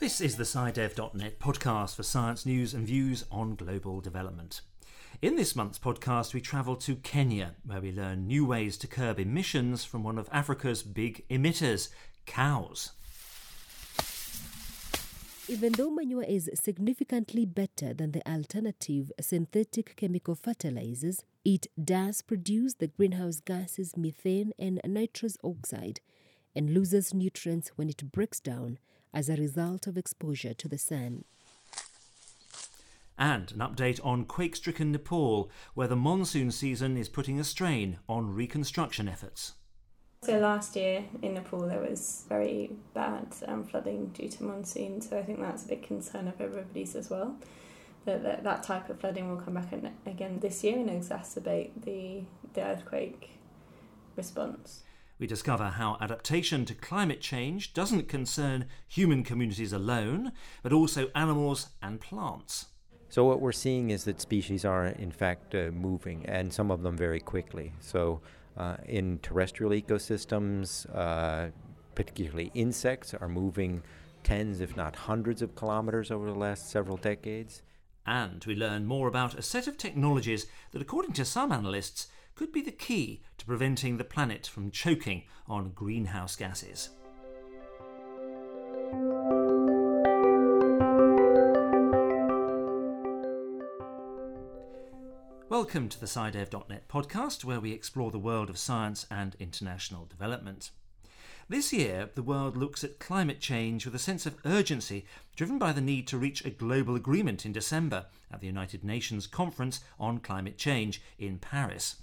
This is the SciDev.net podcast for science news and views on global development. In this month's podcast, we travel to Kenya, where we learn new ways to curb emissions from one of Africa's big emitters, cows. Even though manure is significantly better than the alternative synthetic chemical fertilizers, it does produce the greenhouse gases methane and nitrous oxide and loses nutrients when it breaks down as a result of exposure to the sun. And an update on quake stricken Nepal, where the monsoon season is putting a strain on reconstruction efforts. So last year in Nepal there was very bad um, flooding due to monsoon, so I think that's a big concern of everybody's as well. That, that that type of flooding will come back again this year and exacerbate the the earthquake response. We discover how adaptation to climate change doesn't concern human communities alone, but also animals and plants. So, what we're seeing is that species are, in fact, uh, moving, and some of them very quickly. So, uh, in terrestrial ecosystems, uh, particularly insects, are moving tens, if not hundreds, of kilometers over the last several decades. And we learn more about a set of technologies that, according to some analysts, could be the key to preventing the planet from choking on greenhouse gases. Welcome to the SciDev.net podcast, where we explore the world of science and international development. This year, the world looks at climate change with a sense of urgency, driven by the need to reach a global agreement in December at the United Nations Conference on Climate Change in Paris.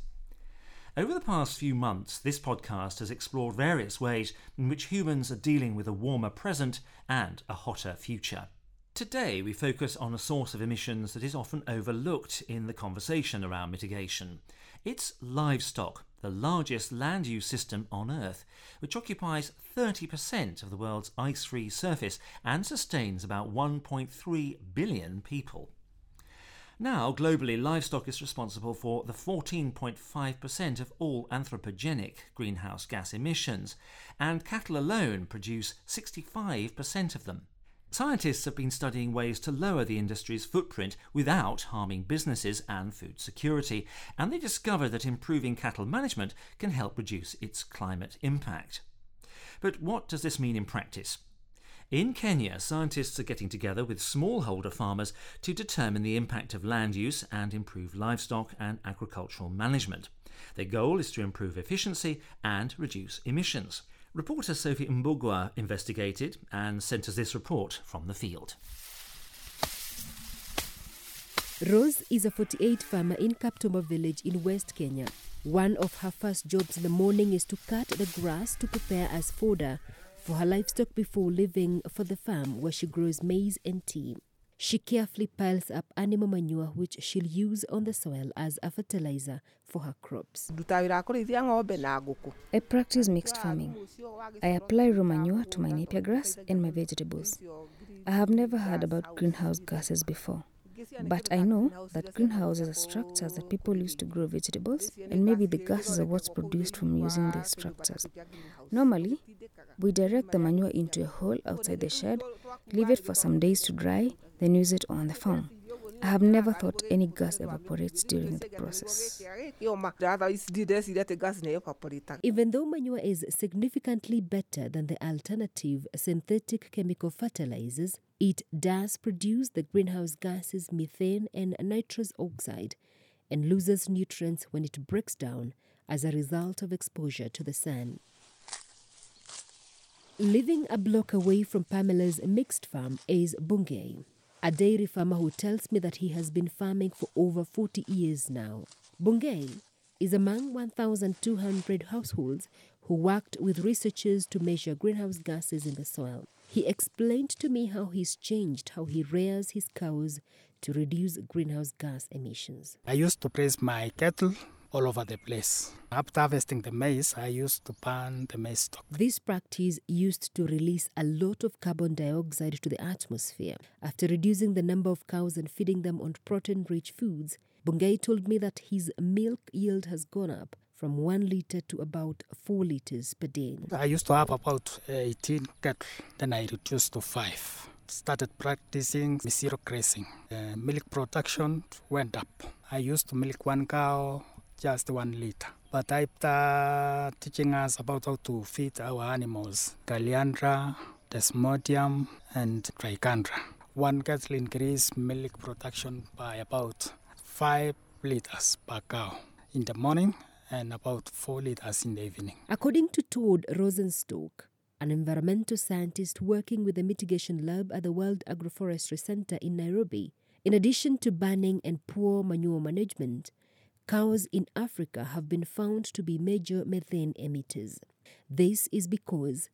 Over the past few months, this podcast has explored various ways in which humans are dealing with a warmer present and a hotter future. Today, we focus on a source of emissions that is often overlooked in the conversation around mitigation. It's livestock, the largest land use system on Earth, which occupies 30% of the world's ice free surface and sustains about 1.3 billion people. Now, globally, livestock is responsible for the 14.5% of all anthropogenic greenhouse gas emissions, and cattle alone produce 65% of them. Scientists have been studying ways to lower the industry's footprint without harming businesses and food security, and they discovered that improving cattle management can help reduce its climate impact. But what does this mean in practice? In Kenya, scientists are getting together with smallholder farmers to determine the impact of land use and improve livestock and agricultural management. Their goal is to improve efficiency and reduce emissions. Reporter Sophie Mbugua investigated and sent us this report from the field. Rose is a 48 farmer in Kaptoma village in West Kenya. One of her first jobs in the morning is to cut the grass to prepare as fodder for her livestock before leaving for the farm where she grows maize and tea. She carefully piles up animal manure which she'll use on the soil as a fertilizer for her crops. I practice mixed farming. I apply raw manure to my napier grass and my vegetables. I have never heard about greenhouse gases before. But I know that greenhouses are structures that people use to grow vegetables, and maybe the gases are what's produced from using these structures. Normally, we direct the manure into a hole outside the shed, leave it for some days to dry, then use it on the farm. I have never thought any gas evaporates during the process. Even though manure is significantly better than the alternative synthetic chemical fertilizers, it does produce the greenhouse gases methane and nitrous oxide and loses nutrients when it breaks down as a result of exposure to the sun. Living a block away from Pamela's mixed farm is Bungei, a dairy farmer who tells me that he has been farming for over 40 years now. Bungei is among 1,200 households who worked with researchers to measure greenhouse gases in the soil. He explained to me how he's changed how he rears his cows to reduce greenhouse gas emissions. I used to raise my cattle all over the place. After harvesting the maize, I used to pan the maize stalk. This practice used to release a lot of carbon dioxide to the atmosphere. After reducing the number of cows and feeding them on protein rich foods, Bungei told me that his milk yield has gone up from 1 litre to about 4 litres per day. I used to have about 18 cattle, then I reduced to 5. started practicing zero grazing. Uh, milk production went up. I used to milk one cow just one liter. But after teaching us about how to feed our animals, Calliandra, Desmodium, and Trichandra, one cattle increase milk production by about 5 liters per cow in the morning and about 4 liters in the evening. According to Todd Rosenstock, an environmental scientist working with the mitigation lab at the World Agroforestry Center in Nairobi, in addition to banning and poor manure management, cows in Africa have been found to be major methane emitters. This is because,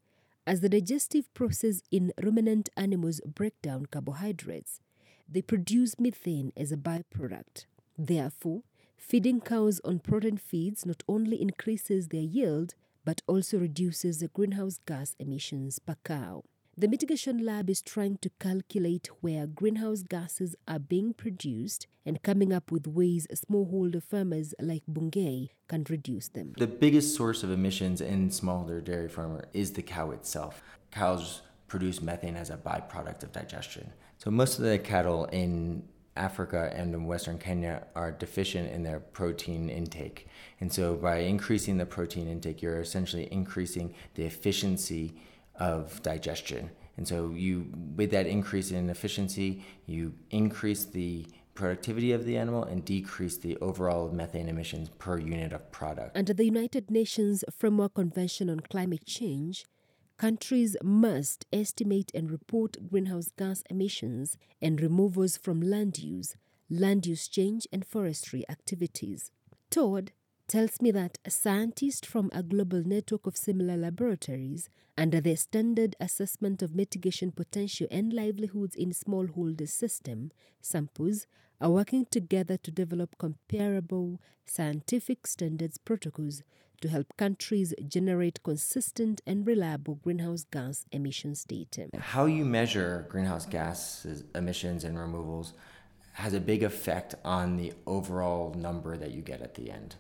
as the digestive process in ruminant animals break down carbohydrates, they produce methane as a byproduct. Therefore, feeding cows on protein feeds not only increases their yield but also reduces the greenhouse gas emissions per cow. The mitigation lab is trying to calculate where greenhouse gases are being produced and coming up with ways smallholder farmers like Bungei can reduce them. The biggest source of emissions in smallholder dairy farmer is the cow itself. Cows produce methane as a byproduct of digestion. So most of the cattle in Africa and in Western Kenya are deficient in their protein intake. And so by increasing the protein intake, you're essentially increasing the efficiency of digestion. And so you with that increase in efficiency, you increase the productivity of the animal and decrease the overall methane emissions per unit of product. Under the United Nations Framework Convention on Climate Change, countries must estimate and report greenhouse gas emissions and removals from land use, land use change, and forestry activities. Todd tells me that a scientist from a global network of similar laboratories under the standard assessment of mitigation potential and livelihoods in smallholder system samples are working together to develop comparable scientific standards protocols to help countries generate consistent and reliable greenhouse gas emissions data. How you measure greenhouse gas emissions and removals has a big effect on the overall number that you get at the end.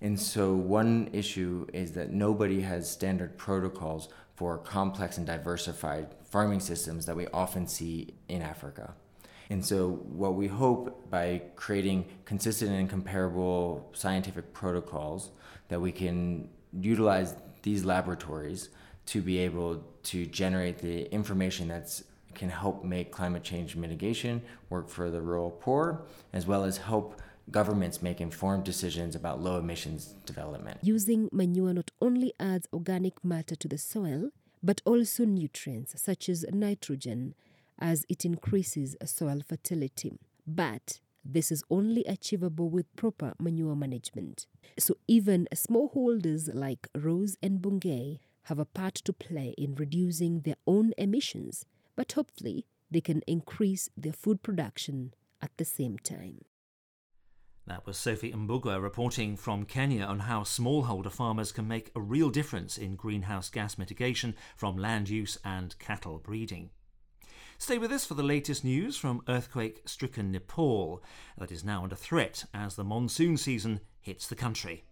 And so, one issue is that nobody has standard protocols for complex and diversified farming systems that we often see in Africa. And so, what we hope by creating consistent and comparable scientific protocols that we can utilize these laboratories to be able to generate the information that's can help make climate change mitigation work for the rural poor, as well as help governments make informed decisions about low emissions development. Using manure not only adds organic matter to the soil, but also nutrients such as nitrogen as it increases soil fertility. But this is only achievable with proper manure management. So even smallholders like Rose and Bungei have a part to play in reducing their own emissions, but hopefully they can increase their food production at the same time. That was Sophie Mbugua reporting from Kenya on how smallholder farmers can make a real difference in greenhouse gas mitigation from land use and cattle breeding. Stay with us for the latest news from earthquake stricken Nepal, that is now under threat as the monsoon season hits the country.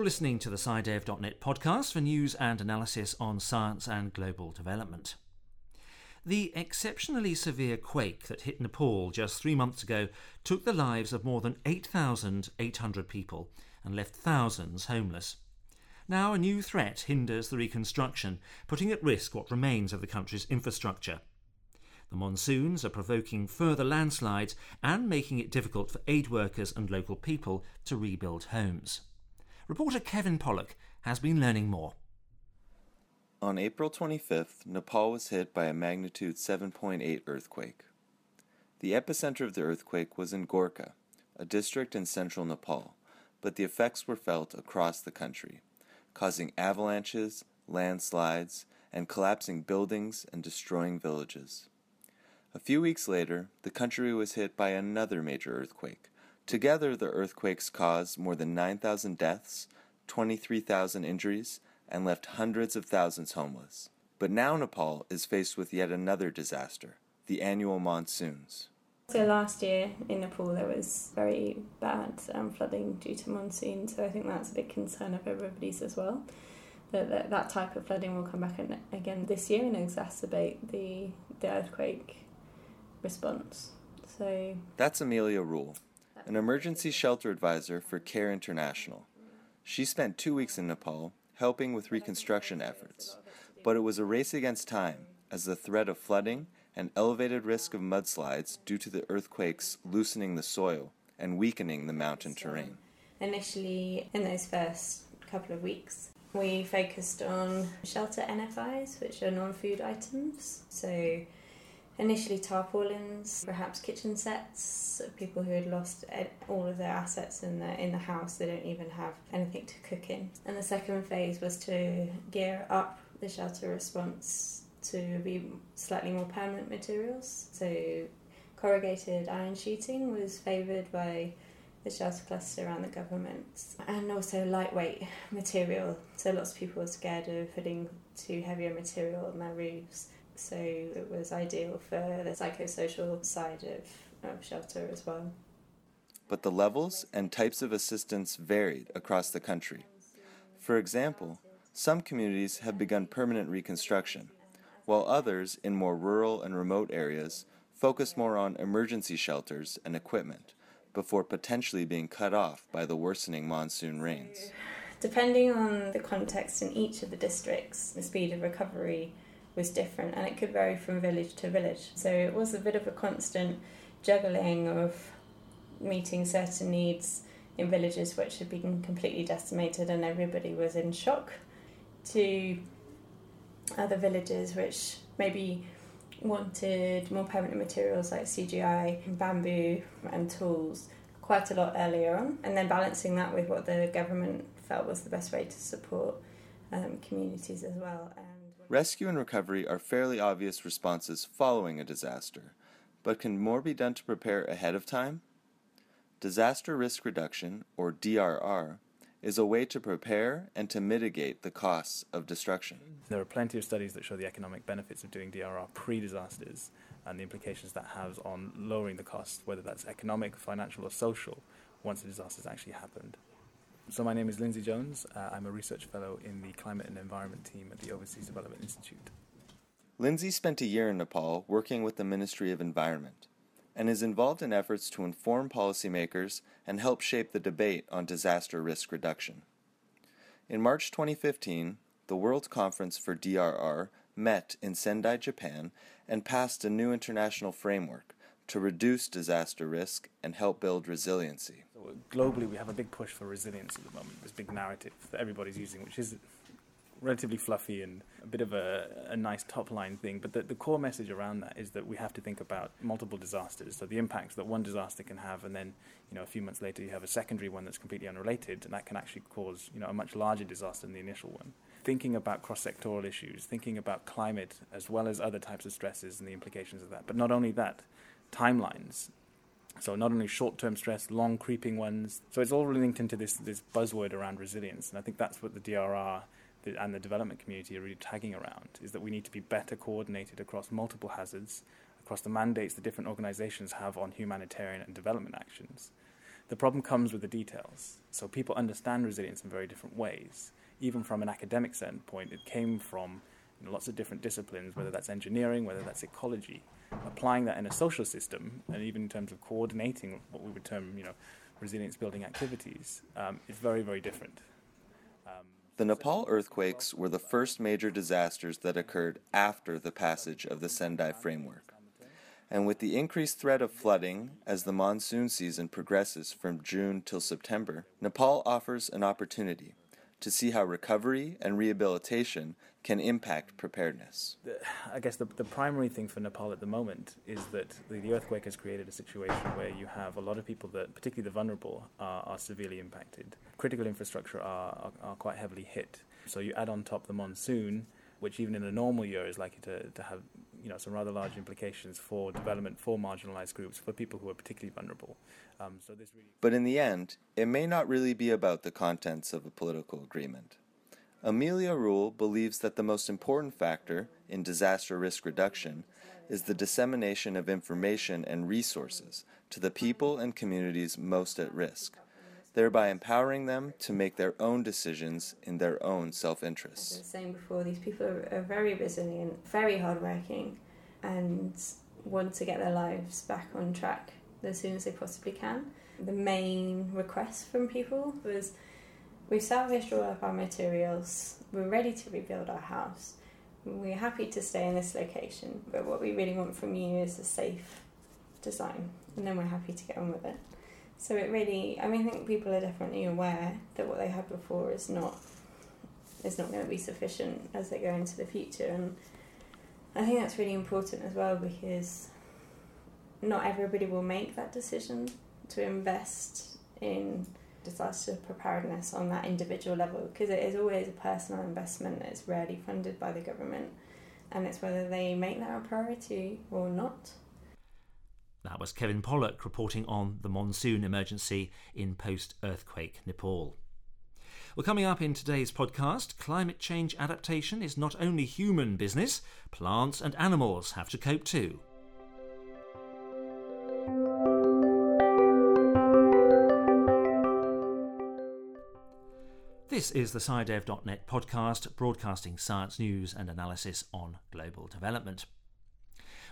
You're listening to the SciDev.net podcast for news and analysis on science and global development. The exceptionally severe quake that hit Nepal just three months ago took the lives of more than 8,800 people and left thousands homeless. Now, a new threat hinders the reconstruction, putting at risk what remains of the country's infrastructure. The monsoons are provoking further landslides and making it difficult for aid workers and local people to rebuild homes. Reporter Kevin Pollock has been learning more. On April 25th, Nepal was hit by a magnitude 7.8 earthquake. The epicenter of the earthquake was in Gorkha, a district in central Nepal, but the effects were felt across the country, causing avalanches, landslides, and collapsing buildings and destroying villages. A few weeks later, the country was hit by another major earthquake. Together, the earthquakes caused more than 9,000 deaths, 23,000 injuries, and left hundreds of thousands homeless. But now Nepal is faced with yet another disaster the annual monsoons. So last year in Nepal there was very bad um, flooding due to monsoon, so I think that's a big concern of everybody's as well. That, that that type of flooding will come back again this year and exacerbate the the earthquake response. So that's Amelia Rule, an emergency shelter advisor for CARE International. She spent two weeks in Nepal helping with reconstruction efforts, but it was a race against time as the threat of flooding and elevated risk of mudslides due to the earthquakes loosening the soil and weakening the mountain terrain. Initially, in those first couple of weeks, we focused on shelter NFIs, which are non food items. So, initially tarpaulins, perhaps kitchen sets, people who had lost all of their assets in the in the house. They don't even have anything to cook in. And the second phase was to gear up the shelter response to be slightly more permanent materials. So corrugated iron sheeting was favoured by the shelter cluster around the government and also lightweight material. So lots of people were scared of putting too heavier material on their roofs. So it was ideal for the psychosocial side of, of shelter as well. But the levels and types of assistance varied across the country. For example, some communities have begun permanent reconstruction while others in more rural and remote areas focus more on emergency shelters and equipment before potentially being cut off by the worsening monsoon rains. Depending on the context in each of the districts, the speed of recovery was different and it could vary from village to village. So it was a bit of a constant juggling of meeting certain needs in villages which had been completely decimated and everybody was in shock to other villages which maybe wanted more permanent materials like CGI, bamboo, and tools quite a lot earlier on, and then balancing that with what the government felt was the best way to support um, communities as well. And Rescue and recovery are fairly obvious responses following a disaster, but can more be done to prepare ahead of time? Disaster risk reduction, or DRR, is a way to prepare and to mitigate the costs of destruction. There are plenty of studies that show the economic benefits of doing DRR pre disasters and the implications that has on lowering the costs, whether that's economic, financial, or social, once the disaster has actually happened. So, my name is Lindsay Jones. Uh, I'm a research fellow in the Climate and Environment team at the Overseas Development Institute. Lindsay spent a year in Nepal working with the Ministry of Environment and is involved in efforts to inform policymakers and help shape the debate on disaster risk reduction. In March 2015, the World Conference for DRR met in Sendai, Japan, and passed a new international framework to reduce disaster risk and help build resiliency. Globally, we have a big push for resilience at the moment, this big narrative that everybody's using, which is relatively fluffy and a bit of a, a nice top line thing. But the, the core message around that is that we have to think about multiple disasters. So the impacts that one disaster can have, and then you know a few months later you have a secondary one that's completely unrelated, and that can actually cause you know a much larger disaster than the initial one. Thinking about cross sectoral issues, thinking about climate as well as other types of stresses and the implications of that. But not only that, timelines. So not only short-term stress, long creeping ones. So it's all linked into this this buzzword around resilience, and I think that's what the DRR and the development community are really tagging around is that we need to be better coordinated across multiple hazards, across the mandates that different organizations have on humanitarian and development actions. The problem comes with the details. So people understand resilience in very different ways. Even from an academic standpoint, it came from lots of different disciplines, whether that's engineering, whether that's ecology. Applying that in a social system, and even in terms of coordinating what we would term, you know, resilience building activities, um, is very, very different. Um, the Nepal earthquakes were the first major disasters that occurred after the passage of the Sendai Framework. And with the increased threat of flooding as the monsoon season progresses from June till September, Nepal offers an opportunity to see how recovery and rehabilitation can impact preparedness. I guess the, the primary thing for Nepal at the moment is that the, the, earthquake has created a situation where you have a lot of people that, particularly the vulnerable, are, are severely impacted. Critical infrastructure are, are, are, quite heavily hit. So you add on top the monsoon, which even in a normal year is likely to, to have you know some rather large implications for development for marginalized groups, for people who are particularly vulnerable. Um, so this really. But in the end, it may not really be about the contents of a political agreement. Amelia Rule believes that the most important factor in disaster risk reduction is the dissemination of information and resources to the people and communities most at risk, thereby empowering them to make their own decisions in their own self interest. As I was saying before, these people are, are very resilient, very hardworking, and want to get their lives back on track as soon as they possibly can. The main request from people was we've salvaged all of our materials, we're ready to rebuild our house, we're happy to stay in this location, but what we really want from you is a safe design, and then we're happy to get on with it. So it really, I mean, I think people are definitely aware that what they had before is not is not going to be sufficient as they go into the future, and I think that's really important as well because not everybody will make that decision to invest in disaster preparedness on that individual level because it is always a personal investment it's rarely funded by the government and it's whether they make that a priority or not that was Kevin Pollock reporting on the monsoon emergency in post earthquake Nepal. Well, coming up in today's podcast, climate change adaptation is not only human business, plants and animals have to cope too. This is the SciDev.net podcast, broadcasting science news and analysis on global development.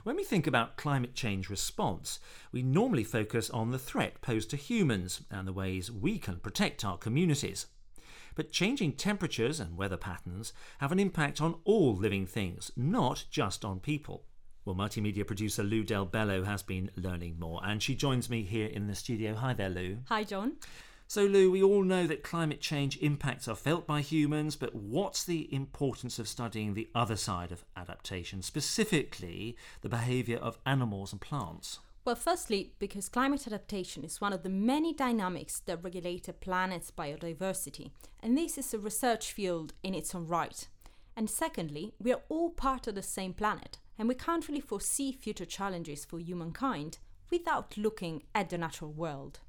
When we think about climate change response, we normally focus on the threat posed to humans and the ways we can protect our communities. But changing temperatures and weather patterns have an impact on all living things, not just on people. Well, multimedia producer Lou Del Bello has been learning more, and she joins me here in the studio. Hi there, Lou. Hi, John. So, Lou, we all know that climate change impacts are felt by humans, but what's the importance of studying the other side of adaptation, specifically the behaviour of animals and plants? Well, firstly, because climate adaptation is one of the many dynamics that regulate a planet's biodiversity, and this is a research field in its own right. And secondly, we are all part of the same planet, and we can't really foresee future challenges for humankind without looking at the natural world.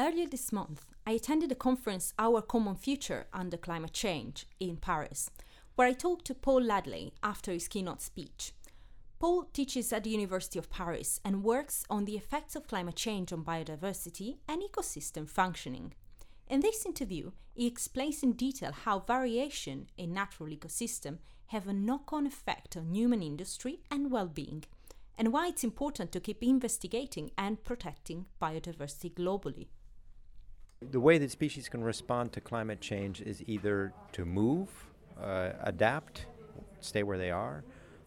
Earlier this month, I attended a conference, Our Common Future Under Climate Change, in Paris, where I talked to Paul Leadley after his keynote speech. Paul teaches at the University of Paris and works on the effects of climate change on biodiversity and ecosystem functioning. In this interview, he explains in detail how variation in natural ecosystem have a knock-on effect on human industry and well-being, and why it's important to keep investigating and protecting biodiversity globally. The way that species can respond to climate change is either to move, uh, adapt, stay where they are,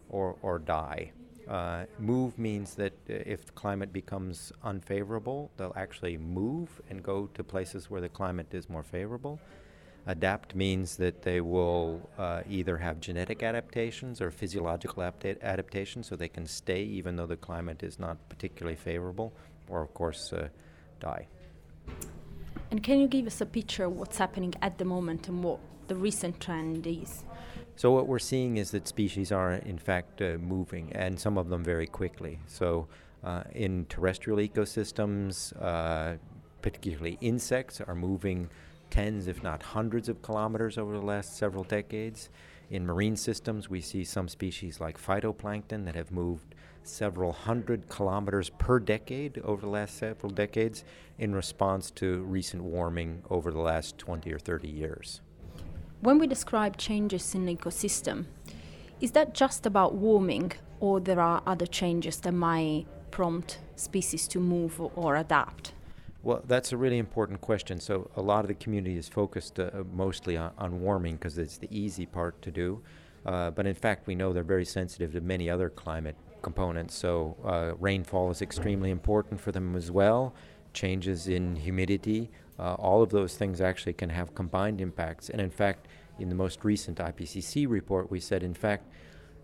or, or die. Uh, move means that if the climate becomes unfavorable, they'll actually move and go to places where the climate is more favorable. Adapt means that they will uh, either have genetic adaptations or physiological adaptations so they can stay even though the climate is not particularly favorable, or, of course, uh, die. And can you give us a picture of what's happening at the moment and what the recent trend is? So what we're seeing is that species are in fact uh, moving, and some of them very quickly. So uh, in terrestrial ecosystems, uh, particularly insects, are moving tens, if not hundreds, of kilometers over the last several decades. In marine systems, we see some species like phytoplankton that have moved several hundred kilometers per decade over the last several decades in response to recent warming over the last 20 or 30 years. When we describe changes in the ecosystem, is that just about warming or there are other changes that might prompt species to move or adapt? Well, that's a really important question. So, a lot of the community is focused uh, mostly on, on warming because it's the easy part to do. Uh, but in fact, we know they're very sensitive to many other climate components. So uh, rainfall is extremely important for them as well. Changes in humidity, uh, all of those things actually can have combined impacts. And in fact, in the most recent IPCC report, we said, in fact,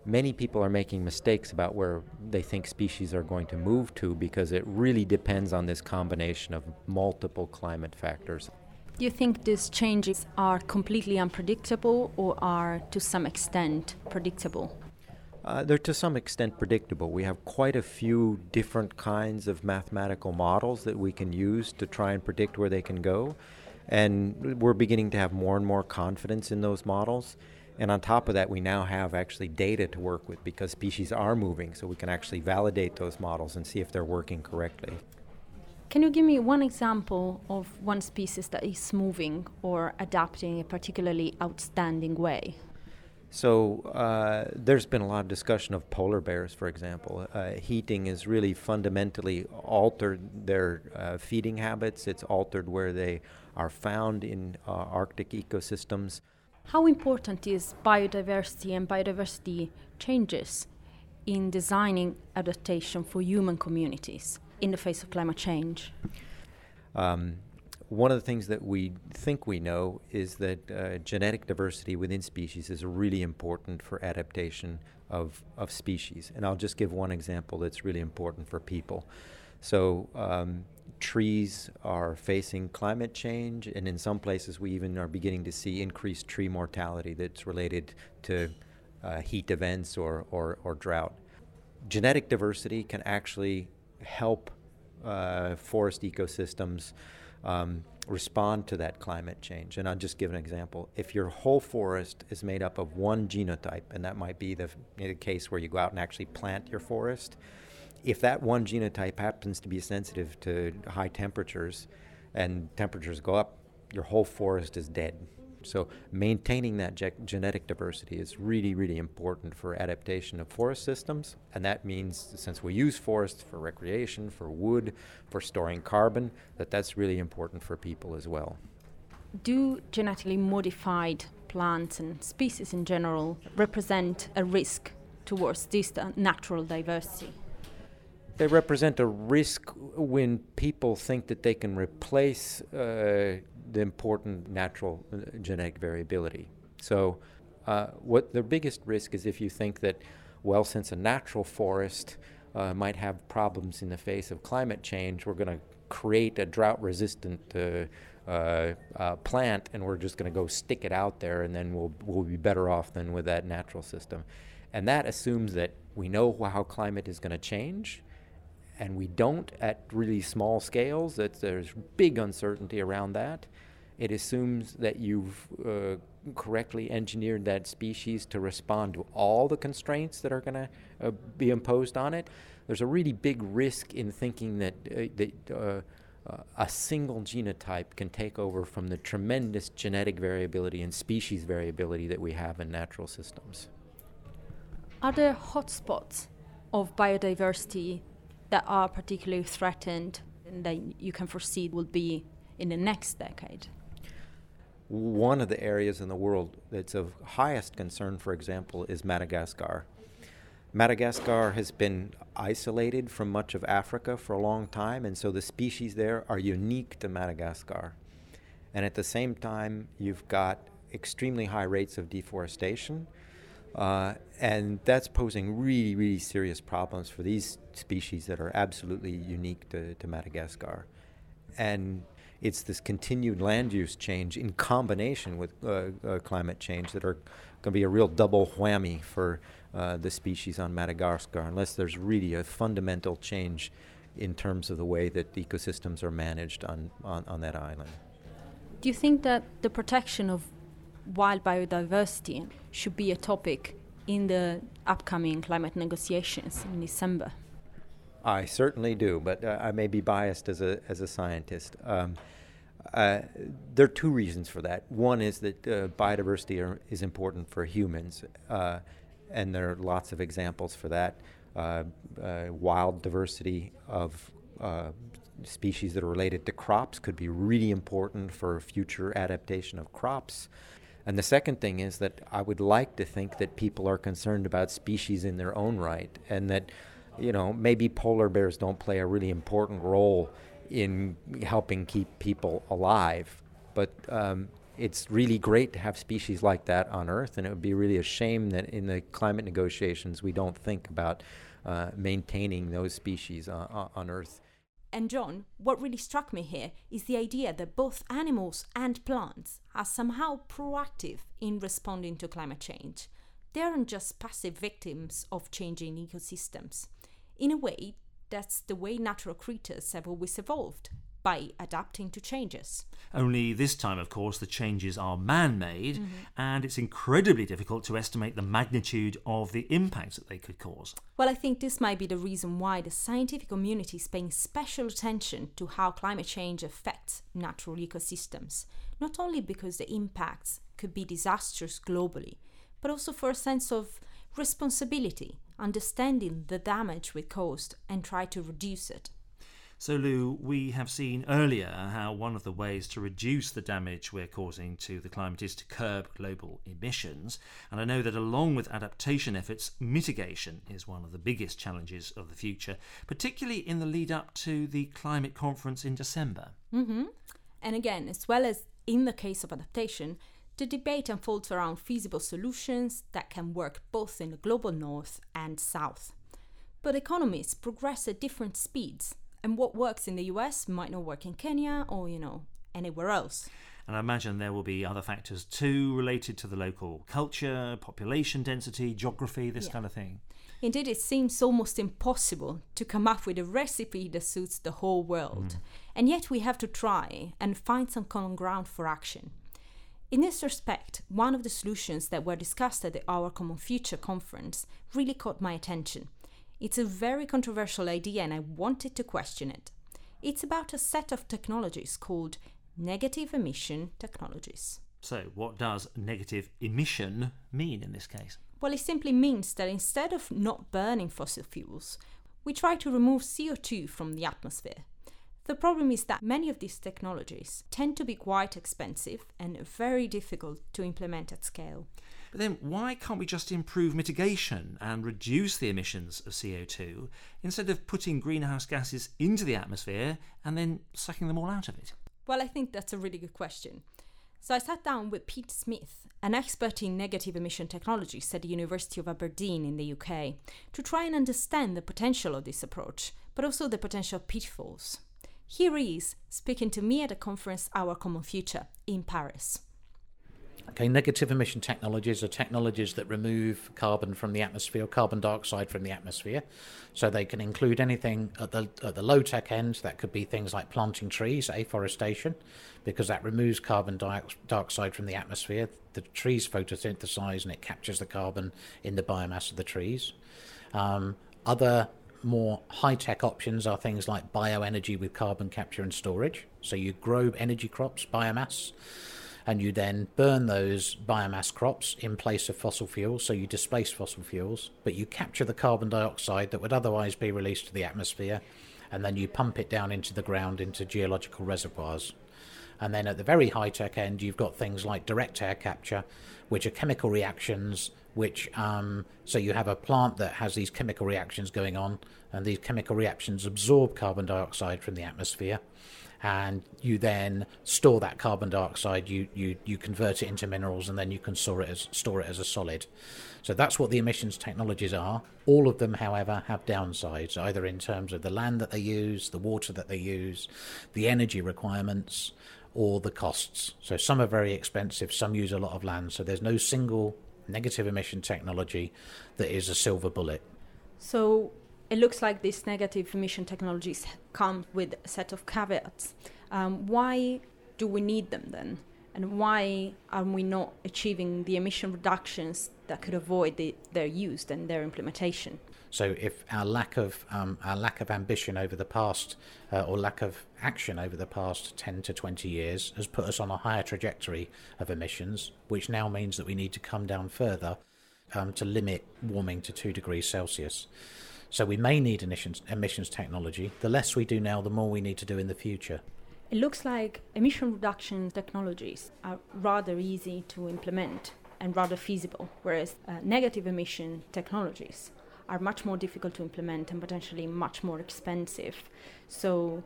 many people are making mistakes about where they think species are going to move to because it really depends on this combination of multiple climate factors. Do you think these changes are completely unpredictable or are to some extent predictable? Uh, they're to some extent predictable. We have quite a few different kinds of mathematical models that we can use to try and predict where they can go. And we're beginning to have more and more confidence in those models. And on top of that, we now have actually data to work with because species are moving, so we can actually validate those models and see if they're working correctly. Can you give me one example of one species that is moving or adapting in a particularly outstanding way? So uh, there's been a lot of discussion of polar bears, for example. Uh, heating has really fundamentally altered their uh, feeding habits. It's altered where they are found in uh, Arctic ecosystems. How important is biodiversity and biodiversity changes in designing adaptation for human communities in the face of climate change? Um, one of the things that we think we know is that uh, genetic diversity within species is really important for adaptation of, of species. And I'll just give one example that's really important for people. So, um, trees are facing climate change, and in some places, we even are beginning to see increased tree mortality that's related to uh, heat events or, or, or, drought. Genetic diversity can actually help uh, forest ecosystems um, respond to that climate change. And I'll just give an example. If your whole forest is made up of one genotype, and that might be the, the case where you go out and actually plant your forest, if that one genotype happens to be sensitive to high temperatures and temperatures go up, your whole forest is dead. So maintaining that ge- genetic diversity is really, really important for adaptation of forest systems. And that means since we use forests for recreation, for wood, for storing carbon, that that's really important for people as well. Do genetically modified plants and species in general represent a risk towards this uh, natural diversity? They represent a risk when people think that they can replace uh, the important natural uh, genetic variability. So, uh, what the biggest risk is if you think that, well, since a natural forest uh, might have problems in the face of climate change, we're going to create a drought resistant uh, uh, uh, plant and we're just going to go stick it out there and then we'll, we'll be better off than with that natural system. And that assumes that we know how climate is going to change and we don't at really small scales, that there's big uncertainty around that. It assumes that you've uh, correctly engineered that species to respond to all the constraints that are going to uh, be imposed on it. There's a really big risk in thinking that, uh, that uh, a single genotype can take over from the tremendous genetic variability and species variability that we have in natural systems. Are there hotspots of biodiversity that are particularly threatened and that you can foresee will be in the next decade? One of the areas in the world that's of highest concern, for example, is Madagascar. Madagascar has been isolated from much of Africa for a long time, and so the species there are unique to Madagascar. And at the same time, you've got extremely high rates of deforestation, uh, and that's posing really, really serious problems for these species that are absolutely unique to, to Madagascar. And it's this continued land use change in combination with uh, uh, climate change that are going to be a real double whammy for uh, the species on Madagascar, unless there's really a fundamental change in terms of the way that ecosystems are managed on, on, on that island. Do you think that the protection of wild biodiversity should be a topic in the upcoming climate negotiations in December? I certainly do, but uh, I may be biased as a as a scientist. Um, uh, there are two reasons for that. One is that uh, biodiversity are, is important for humans, uh, and there are lots of examples for that. Uh, uh, wild diversity of species that are related to crops could be really important for future adaptation of crops. And the second thing is that I would like to think that people are concerned about species in their own right, and that, you know, maybe polar bears don't play a really important role in helping keep people alive, but um, it's really great to have species like that on Earth, and it would be really a shame that in the climate negotiations we don't think about uh, maintaining those species uh, on Earth. And John, what really struck me here is the idea that both animals and plants are somehow proactive in responding to climate change. They aren't just passive victims of changing ecosystems. In a way, that's the way natural creatures have always evolved by adapting to changes. Only this time, of course, the changes are man made, mm-hmm. and it's incredibly difficult to estimate the magnitude of the impacts that they could cause. Well, I think this might be the reason why the scientific community is paying special attention to how climate change affects natural ecosystems, not only because the impacts could be disastrous globally, but also for a sense of responsibility, understanding the damage we caused and try to reduce it. So, Lou, we have seen earlier how one of the ways to reduce the damage we're causing to the climate is to curb global emissions. And I know that along with adaptation efforts, mitigation is one of the biggest challenges of the future, particularly in the lead up to the climate conference in December. Mm-hmm. And again, as well as in the case of adaptation, the debate unfolds around feasible solutions that can work both in the global north and south. But economies progress at different speeds, and what works in the US might not work in Kenya or, you know, anywhere else. And I imagine there will be other factors too related to the local culture, population density, geography, this yeah. kind of thing. Indeed, it seems almost impossible to come up with a recipe that suits the whole world. Mm. And yet we have to try and find some common ground for action. In this respect, one of the solutions that were discussed at the Our Common Future conference really caught my attention. It's a very controversial idea and I wanted to question it. It's about a set of technologies called negative emission technologies. So, what does negative emission mean in this case? Well, it simply means that instead of not burning fossil fuels, we try to remove CO2 from the atmosphere. The problem is that many of these technologies tend to be quite expensive and very difficult to implement at scale. But then why can't we just improve mitigation and reduce the emissions of CO2 instead of putting greenhouse gases into the atmosphere and then sucking them all out of it? Well, I think that's a really good question. So I sat down with Pete Smith, an expert in negative emission technologies at the University of Aberdeen in the UK, to try and understand the potential of this approach, but also the potential pitfalls. Here he is, speaking to me at a conference Our Common Future in Paris. Okay, negative emission technologies are technologies that remove carbon from the atmosphere, carbon dioxide from the atmosphere. So they can include anything at the at the low tech end. That could be things like planting trees, afforestation, because that removes carbon dioxide from the atmosphere. The trees photosynthesize and it captures the carbon in the biomass of the trees. Um, other more high tech options are things like bioenergy with carbon capture and storage. So you grow energy crops, biomass and you then burn those biomass crops in place of fossil fuels. So you displace fossil fuels, but you capture the carbon dioxide that would otherwise be released to the atmosphere, and then you pump it down into the ground into geological reservoirs. And then at the very high tech end, you've got things like direct air capture, which are chemical reactions. Which um, so you have a plant that has these chemical reactions going on, and these chemical reactions absorb carbon dioxide from the atmosphere, and you then store that carbon dioxide you, you, you convert it into minerals and then you can store it as store it as a solid. So that's what the emissions technologies are. All of them however have downsides either in terms of the land that they use the water that they use the energy requirements or the costs. So some are very expensive some use a lot of land. So there's no single negative emission technology that is a silver bullet. So it looks like these negative emission technologies come with a set of caveats. Um, why do we need them then? And why are we not achieving the emission reductions that could avoid the, their use and their implementation? So, if our lack of um, our lack of ambition over the past, uh, or lack of action over the past ten to twenty years, has put us on a higher trajectory of emissions, which now means that we need to come down further um, to limit warming to two degrees Celsius. So we may need emissions, emissions technology. The less we do now, the more we need to do in the future. It looks like emission reduction technologies are rather easy to implement and rather feasible, whereas uh, negative emission technologies are much more difficult to implement and potentially much more expensive. So,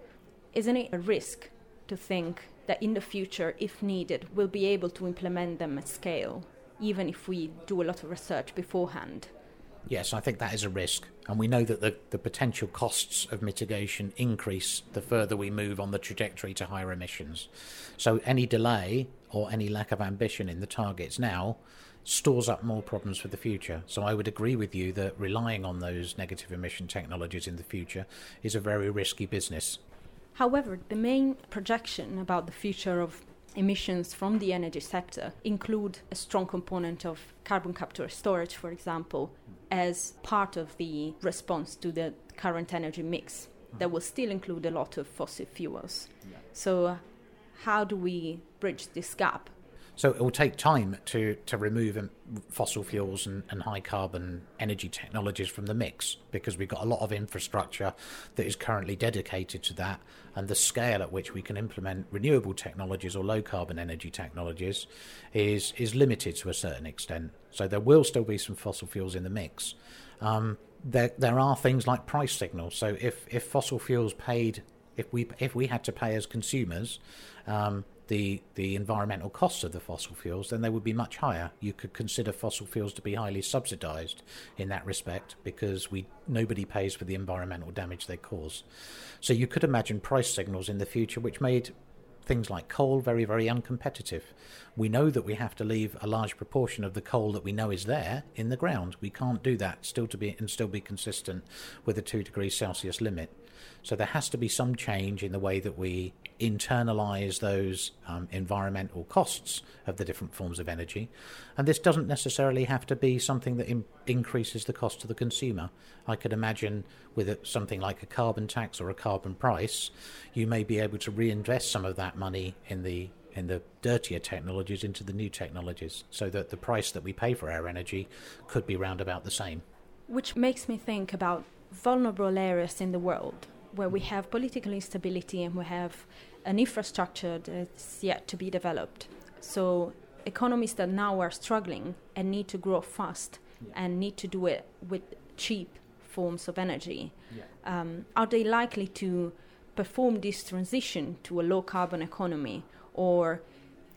isn't it a risk to think that in the future, if needed, we'll be able to implement them at scale, even if we do a lot of research beforehand? Yes, I think that is a risk. And we know that the, the potential costs of mitigation increase the further we move on the trajectory to higher emissions. So any delay or any lack of ambition in the targets now stores up more problems for the future. So I would agree with you that relying on those negative emission technologies in the future is a very risky business. However, the main projection about the future of emissions from the energy sector include a strong component of carbon capture storage, for example, as part of the response to the current energy mix hmm. that will still include a lot of fossil fuels. Yeah. So, uh, how do we bridge this gap? So it will take time to, to remove fossil fuels and, and high carbon energy technologies from the mix because we've got a lot of infrastructure that is currently dedicated to that, and the scale at which we can implement renewable technologies or low carbon energy technologies is is limited to a certain extent. So there will still be some fossil fuels in the mix. Um, there there are things like price signals. So if if fossil fuels paid if we if we had to pay as consumers um, the the environmental costs of the fossil fuels, then they would be much higher. You could consider fossil fuels to be highly subsidised in that respect because we nobody pays for the environmental damage they cause. So you could imagine price signals in the future which made things like coal very very uncompetitive. We know that we have to leave a large proportion of the coal that we know is there in the ground. We can't do that still to be and still be consistent with the two degrees Celsius limit. So there has to be some change in the way that we internalize those um, environmental costs of the different forms of energy. And this doesn't necessarily have to be something that increases the cost to the consumer. I could imagine with a, something like a carbon tax or a carbon price, you may be able to reinvest some of that money in the in the dirtier technologies into the new technologies so that the price that we pay for our energy could be round about the same. Which makes me think about vulnerable areas in the world where we have political instability and we have an infrastructure that's yet to be developed. So economies that now are struggling and need to grow fast yeah. and need to do it with cheap forms of energy, yeah. um, are they likely to perform this transition to a low carbon economy? Or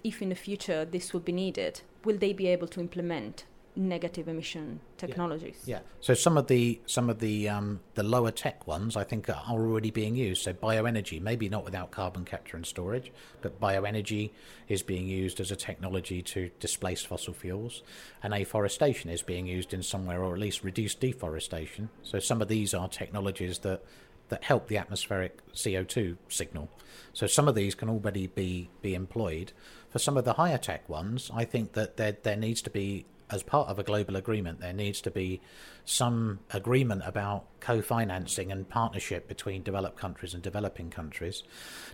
if in the future this will be needed, will they be able to implement negative emission technologies. Yeah. yeah. So some of the some of the um, the lower tech ones I think are already being used. So bioenergy, maybe not without carbon capture and storage, but bioenergy is being used as a technology to displace fossil fuels, and afforestation is being used in somewhere, or at least reduce deforestation. So some of these are technologies that that help the atmospheric CO2 signal. So some of these can already be be employed. For some of the higher tech ones, I think that there there needs to be as part of a global agreement, there needs to be some agreement about co financing and partnership between developed countries and developing countries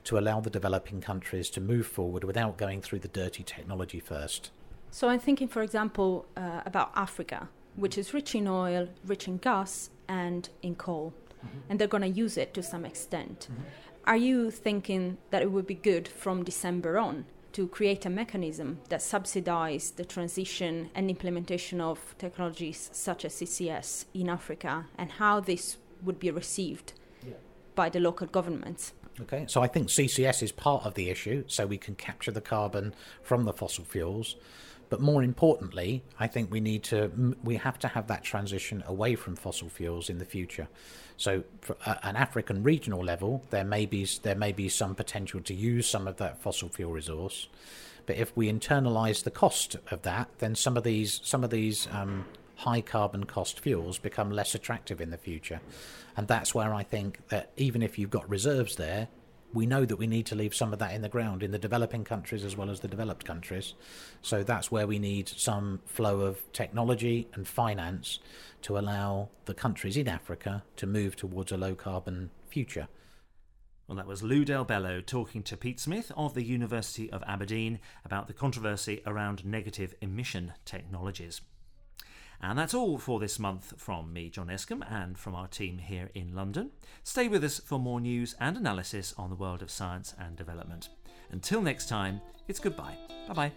to allow the developing countries to move forward without going through the dirty technology first. So, I'm thinking, for example, uh, about Africa, which is rich in oil, rich in gas, and in coal, mm-hmm. and they're going to use it to some extent. Mm-hmm. Are you thinking that it would be good from December on to create a mechanism that subsidize the transition and implementation of technologies such as CCS in Africa and how this would be received yeah. by the local governments. Okay, so I think CCS is part of the issue, so we can capture the carbon from the fossil fuels. But more importantly, I think we need to we have to have that transition away from fossil fuels in the future. So, for an African regional level, there may be there may be some potential to use some of that fossil fuel resource, but if we internalise the cost of that, then some of these some of these um, high carbon cost fuels become less attractive in the future, and that's where I think that even if you've got reserves there, we know that we need to leave some of that in the ground in the developing countries as well as the developed countries. So that's where we need some flow of technology and finance to allow the countries in Africa to move towards a low carbon future. Well, that was Lou Del Bello talking to Pete Smith of the University of Aberdeen about the controversy around negative emission technologies. And that's all for this month from me, John Escombe, and from our team here in London. Stay with us for more news and analysis on the world of science and development. Until next time, it's goodbye. Bye bye.